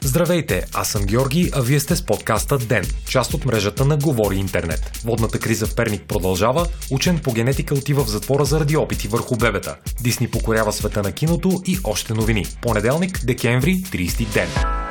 Здравейте, аз съм Георги, а вие сте с подкаста ДЕН, част от мрежата на Говори Интернет. Водната криза в Перник продължава, учен по генетика отива в затвора заради опити върху бебета. Дисни покорява света на киното и още новини. Понеделник, декември, 30 ден.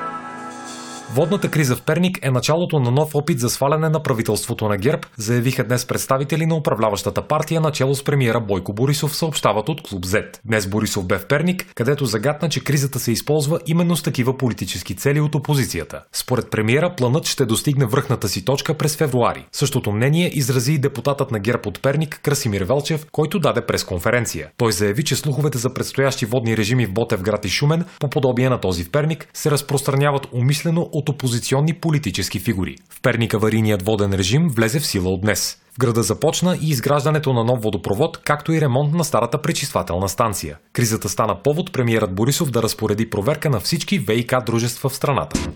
Водната криза в Перник е началото на нов опит за сваляне на правителството на ГЕРБ, заявиха днес представители на управляващата партия начало с премиера Бойко Борисов, съобщават от Клуб Z. Днес Борисов бе в Перник, където загадна, че кризата се използва именно с такива политически цели от опозицията. Според премиера, планът ще достигне връхната си точка през февруари. Същото мнение изрази и депутатът на ГЕРБ от Перник Красимир Велчев, който даде пресконференция. Той заяви, че слуховете за предстоящи водни режими в Ботевград и Шумен, по подобие на този в Перник, се разпространяват умишлено опозиционни политически фигури. В Перник аварийният воден режим влезе в сила от днес. В града започна и изграждането на нов водопровод, както и ремонт на старата пречиствателна станция. Кризата стана повод премиерът Борисов да разпореди проверка на всички ВИК дружества в страната.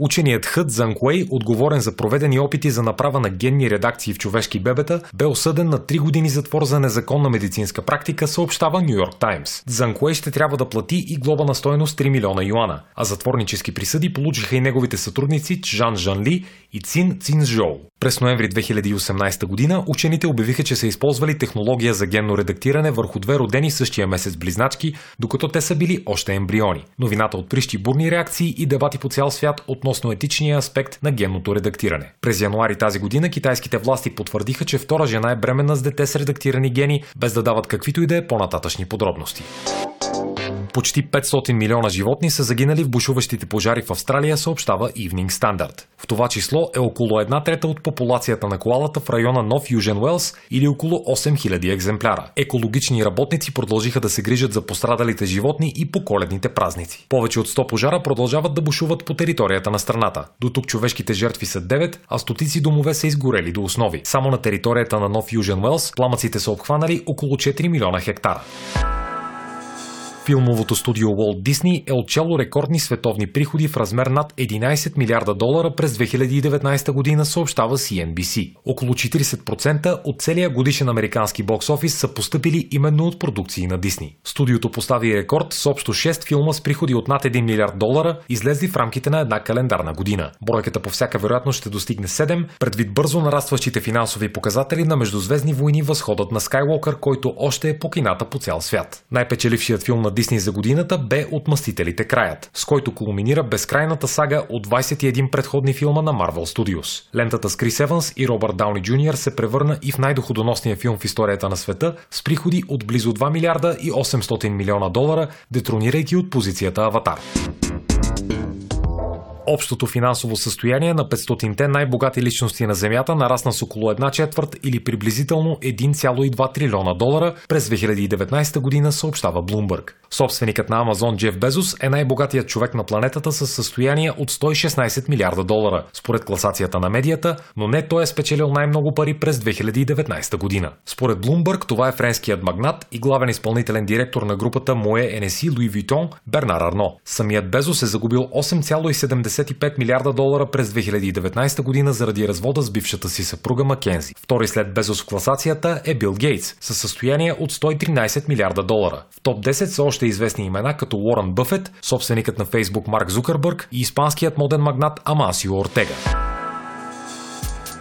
Ученият Хът Занкуей, отговорен за проведени опити за направа на генни редакции в човешки бебета, бе осъден на 3 години затвор за незаконна медицинска практика, съобщава Нью Йорк Таймс. Занкуей ще трябва да плати и глоба на стоеност 3 милиона юана, а затворнически присъди получиха и неговите сътрудници Чжан Жанли и Цин Цинжоу. През ноември 2018 година учените обявиха, че са използвали технология за генно редактиране върху две родени същия месец близначки, докато те са били още ембриони. Новината отприщи бурни реакции и дебати по цял свят относно етичния аспект на генното редактиране. През януари тази година китайските власти потвърдиха, че втора жена е бременна с дете с редактирани гени, без да дават каквито и да е по-нататъчни подробности. Почти 500 милиона животни са загинали в бушуващите пожари в Австралия, съобщава Evening Standard. В това число е около една трета от популацията на коалата в района Нов Южен Уелс или около 8000 екземпляра. Екологични работници продължиха да се грижат за пострадалите животни и по коледните празници. Повече от 100 пожара продължават да бушуват по територията на страната. До тук човешките жертви са 9, а стотици домове са изгорели до основи. Само на територията на Нов Южен Уелс пламъците са обхванали около 4 милиона хектара. Филмовото студио Walt Disney е отчело рекордни световни приходи в размер над 11 милиарда долара през 2019 година, съобщава CNBC. Около 40% от целия годишен американски бокс офис са поступили именно от продукции на Disney. Студиото постави рекорд с общо 6 филма с приходи от над 1 милиард долара, излезли в рамките на една календарна година. Бройката по всяка вероятност ще достигне 7, предвид бързо нарастващите финансови показатели на Междузвездни войни Възходът на Скайуокър, който още е по кината по цял свят. Най-печелившият филм на Дисни за годината бе Отмъстителите краят, с който кулминира безкрайната сага от 21 предходни филма на Marvel Studios. Лентата с Крис Еванс и Робърт Дауни Джуниор се превърна и в най-доходоносния филм в историята на света с приходи от близо 2 милиарда и 800 милиона долара, детронирайки от позицията Аватар. Общото финансово състояние на 500-те най-богати личности на Земята нарасна с около една четвърт или приблизително 1,2 трилиона долара през 2019 година, съобщава Bloomberg. Собственикът на Амазон Джеф Безос е най-богатият човек на планетата с състояние от 116 милиарда долара, според класацията на медията, но не той е спечелил най-много пари през 2019 година. Според Bloomberg това е френският магнат и главен изпълнителен директор на групата Мое Енеси Луи Витон Бернар Арно. Самият Безос е загубил 8,75 милиарда долара през 2019 година заради развода с бившата си съпруга Макензи. Втори след Безос в класацията е Бил Гейтс с състояние от 113 милиарда долара. В топ 10 са още известни имена като Уорън Бъфет, собственикът на Фейсбук Марк Зукърбърг и испанският моден магнат Амасио Ортега.